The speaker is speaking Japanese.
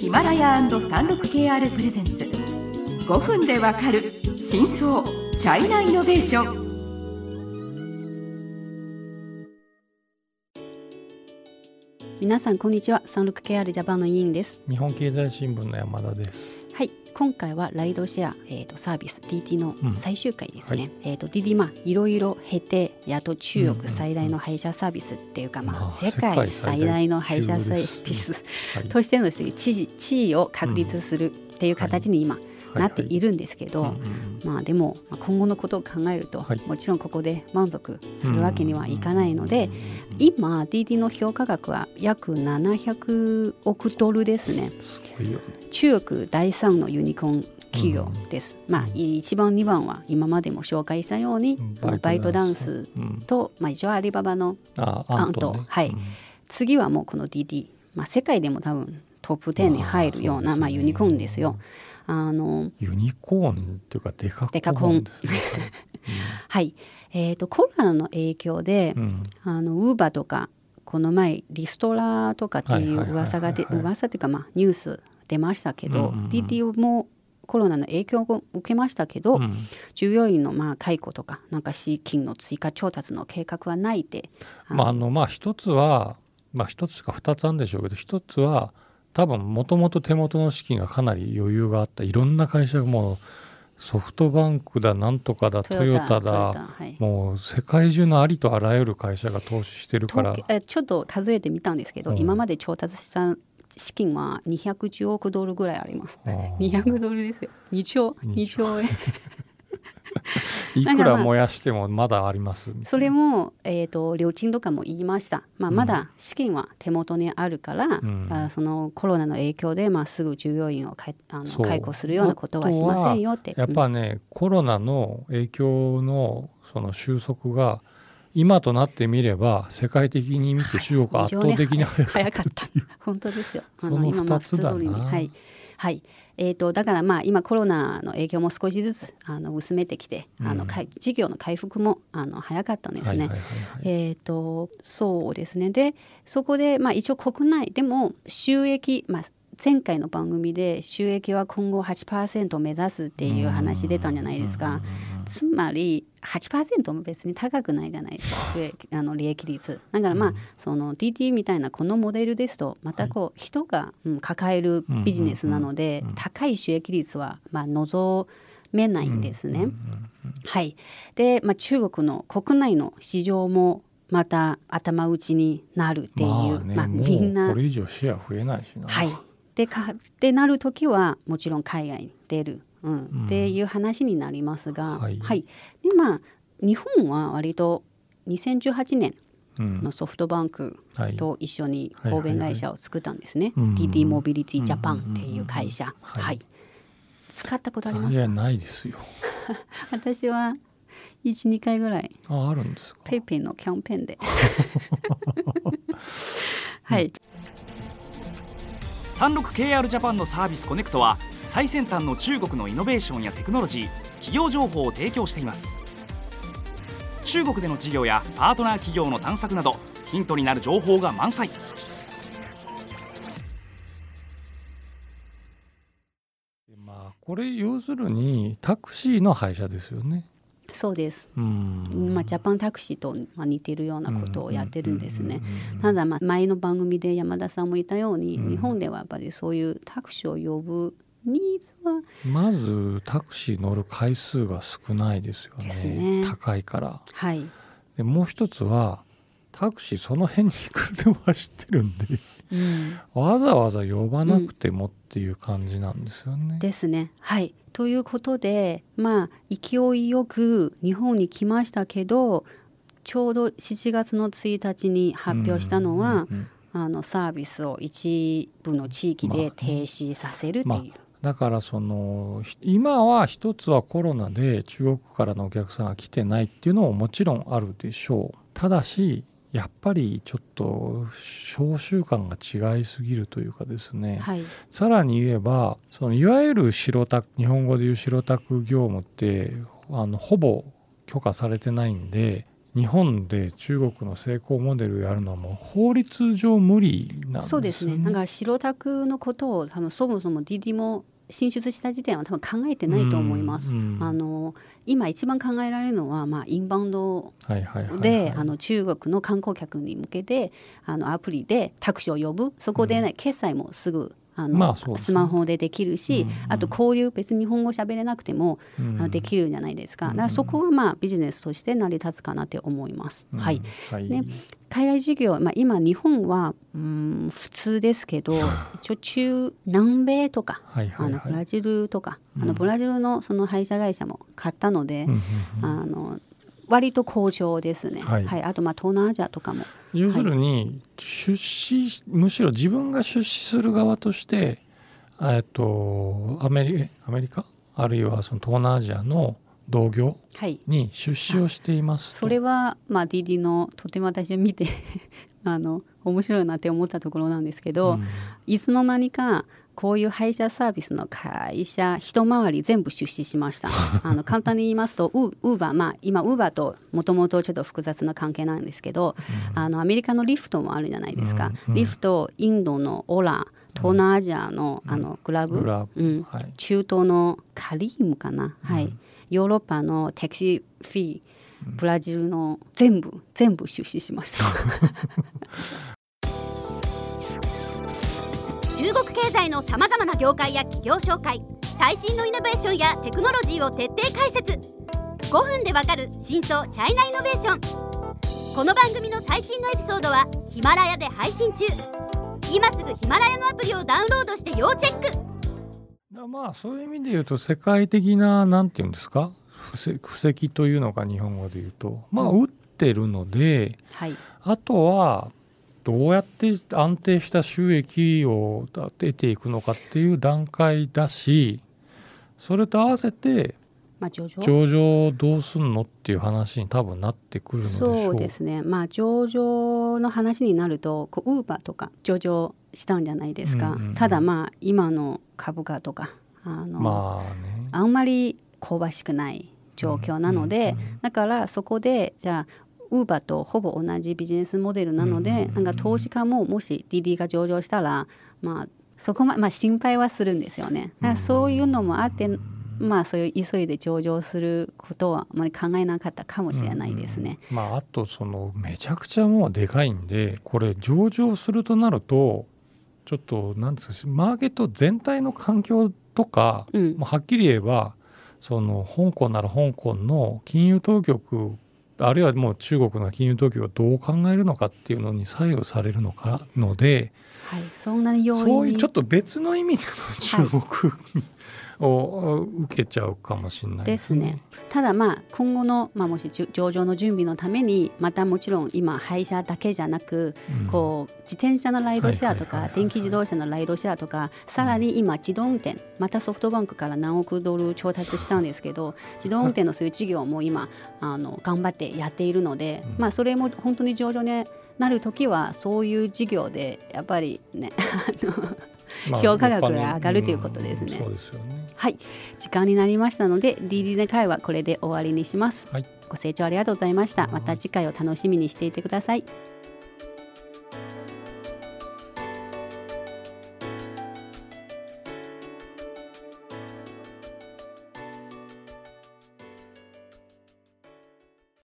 ヒマラヤ &36KR プレゼンツ。5分でわかる真相チャイナイノベーション。皆さんこんにちは。36KR ジャパンの委員です。日本経済新聞の山田です。はい。今回はライドシェア、えーと、サービス DT の最終回ですね、うんはい、えーと、DT まあいろいろ経てやっと中国最大の配車サービスっていうか、うんうん、まあ、世界最大の配車サービス としてのですね地位地位を確立するっていう形に今、なっているんですけど、まあでも今後のことを考えると、はい、もちろんここで満足するわけにはいかないので、今 DD の評価額は約700億ドルですね。中国第3のユニコーン企業です。うん、まあ1番2番は今までも紹介したように、うん、バイトダンスと、うん、まあ一応アリババのアント、ね、はい、次はもうこの DD、まあ世界でも多分トップ10に入るようなまあユニコーンですよ。あのユニコーンっていうかデカコーン、デカコーン はい、えーと、コロナの影響で、うん、あのウーバーとかこの前リストラとかっていう噂がで噂っていうかまあニュース出ましたけど、うんうんうん、DTO もコロナの影響を受けましたけど、うん、従業員のまあ解雇とかなんか資金の追加調達の計画はないって。まああのまあ一つはまあ一つか二つあるんでしょうけど一つは多分もともと手元の資金がかなり余裕があった。いろんな会社がもうソフトバンクだなんとかだトヨタだ、はい、もう世界中のありとあらゆる会社が投資してるから。えちょっと数えてみたんですけど、うん、今まで調達した資金は210億ドルぐらいあります。200ドルですよ。2兆2兆円 いくら燃やしてもまだあります、まあ、それも、えーと、両親とかも言いました、まあ、まだ資金は手元にあるから、うん、あそのコロナの影響で、まあ、すぐ従業員をかいあの解雇するようなことはしませんよって。やっぱね、うん、コロナの影響のその収束が今となってみれば世界的に見て中国圧倒的に早かった本当ですよ。あのその2つだな。はいはい。えーと、だからまあ今コロナの影響も少しずつあの薄めてきて、うん、あの事業の回復もあの早かったんですね。えっ、とそうですね。でそこでまあ一応国内でも収益、まあ、前回の番組で収益は今後8%目指すっていう話出たんじゃないですか。つまり8%も別に高くないじゃないですか収益あの利益率。だからまあ、その DT みたいなこのモデルですとまたこう、人が、うん、抱えるビジネスなので、高い収益率はまあ望めないんですね。はい。で、まあ、中国の国内の市場もまた頭打ちになるっていう、まあ、ねまあ、みんな。これ以上シェア増えないしな。はい。でかってなる時はもちろん海外に出るうん、っていう話になりますが、はい、はい、でまあ日本は割と2018年のソフトバンクと一緒に合弁会社を作ったんですね、TT モビリティジャパンっていう会社、はい、使ったことありますか？ないですよ。私は12回ぐらいああるんですか？ PayPay のキャンペーンで。はい、36KR ジャパンのサービスコネクトは最先端の中国のイノベーションやテクノロジー企業情報を提供しています。中国での事業やパートナー企業の探索などヒントになる情報が満載。まあこれ要するにタクシーの会社ですよね。そうです、まあ、ジャパンタクシーと似ているようなことをやってるんですね。ただ、まあ、前の番組で山田さんも言ったように、日本ではやっぱりそういうタクシーを呼ぶニーズはまずタクシー乗る回数が少ないですよね、ね、高いから。はい。でもう一つはタクシーその辺にいくらでも走ってるんで、うん、わざわざ呼ばなくてもっていう感じなんですよね。うん、ですね。はいということでまあ勢いよく日本に来ましたけどちょうど7月の1日に発表したのは、うんうんうん、あのサービスを一部の地域で停止させるっていう。まあまあだからその今は一つはコロナで中国からのお客さんが来てないっていうのももちろんあるでしょうただしやっぱりちょっと召集感が違いすぎるというかですね、はい、さらに言えばそのいわゆる白タク日本語でいう白タク業務ってあのほぼ許可されてないんで日本で中国の成功モデルやるのはもう法律上無理なんですね。そうですね。なんか白タクのことを多分そもそも DD も進出した時点は多分考えてないと思います。あの今一番考えられるのは、まあ、インバウンドであの中国の観光客に向けてあのアプリでタクシーを呼ぶ。そこで、ね、決済もすぐあの、まあね、スマホでできるし、うんうん、あと交流別に日本語喋れなくても、うん、あのできるじゃないですか,、だからそこはまあビジネスとして成り立つかなって思います。うん、はい、はい、ね、海外事業、まあ、今日本は、うん、普通ですけど一応中南米とか、はいはいはい、あのブラジルとか、あのブラジルのその配車会社も買ったので、あの割と好調ですね、はい、はい、あとまあ東南アジアとかも。要するに出資、むしろ自分が出資する側としてえっとアメリアメリカ？あるいはその東南アジアの同業に出資をしています、はい、それはまあ DD のとても私見て あの面白いなって思ったところなんですけど、うん、いつの間にかこういう配車サービスの会社一回り全部出資しました。あの簡単に言いますとウーバーまあ今ウーバーともともとちょっと複雑な関係なんですけど、うん、あのアメリカのリフトもあるじゃないですか、うん、リフトインドのオラ東南アジアの,、あのグラブ、うん。はい、中東のカリームかな、はい、ヨーロッパのテクシーフィーブラジルの全部全部出資しました。中国経済のさまざまな業界や企業紹介最新のイノベーションやテクノロジーを徹底解説。5分でわかる真相チャイナイノベーション。この番組の最新のエピソードはヒマラヤで配信中。今すぐヒマラヤのアプリをダウンロードして要チェック。まあそういう意味で言うと世界的な何て言うんですか？布石というのか日本語で言うと。まあ打ってるので、はい、あとはどうやって安定した収益を得ていくのかっていう段階だしそれと合わせてまあ、上場？上場どうすんのっていう話に多分なってくるのそうですね。まあ上場の話になるとこうウーバーとか上場したんじゃないですか、うんうんうん、ただまあ今の株価とかあの、まあね、あんまり香ばしくない状況なので、うんうんうん、だからそこでじゃあウーバーとほぼ同じビジネスモデルなので、なんか投資家ももし DD が上場したら、まあ、そこま、まあ、心配はするんですよね。だからそういうのもあって、まあ、そういう急いで上場することはあまり考えなかったかもしれないですね。うん、まあ、あとそのめちゃくちゃもうでかいんでこれ上場するとなるとちょっとなんですかマーケット全体の環境とか、うん、もうはっきり言えばその香港なら香港の金融当局あるいはもう中国の金融当局がどう考えるのかっていうのに左右されるのかので、はい、そんなに。そういうちょっと別の意味での中国、はい、を受けちゃうかもしれない。ですね。ただまあ今後の、まあ、もし上場の準備のためにまたもちろん今廃車だけじゃなく、うん、こう自転車のライドシェアとか電気自動車のライドシェアとかさらに今自動運転またソフトバンクから何億ドル調達したんですけど自動運転のそういう事業も今あの頑張ってやっているので、うん、まあそれも本当に上場になる時はそういう事業でやっぱりね評価額が上がるということですね。そうですよねはい、時間になりましたので DD の会はこれで終わりにします、はい、ご清聴ありがとうございました。また次回を楽しみにしていてください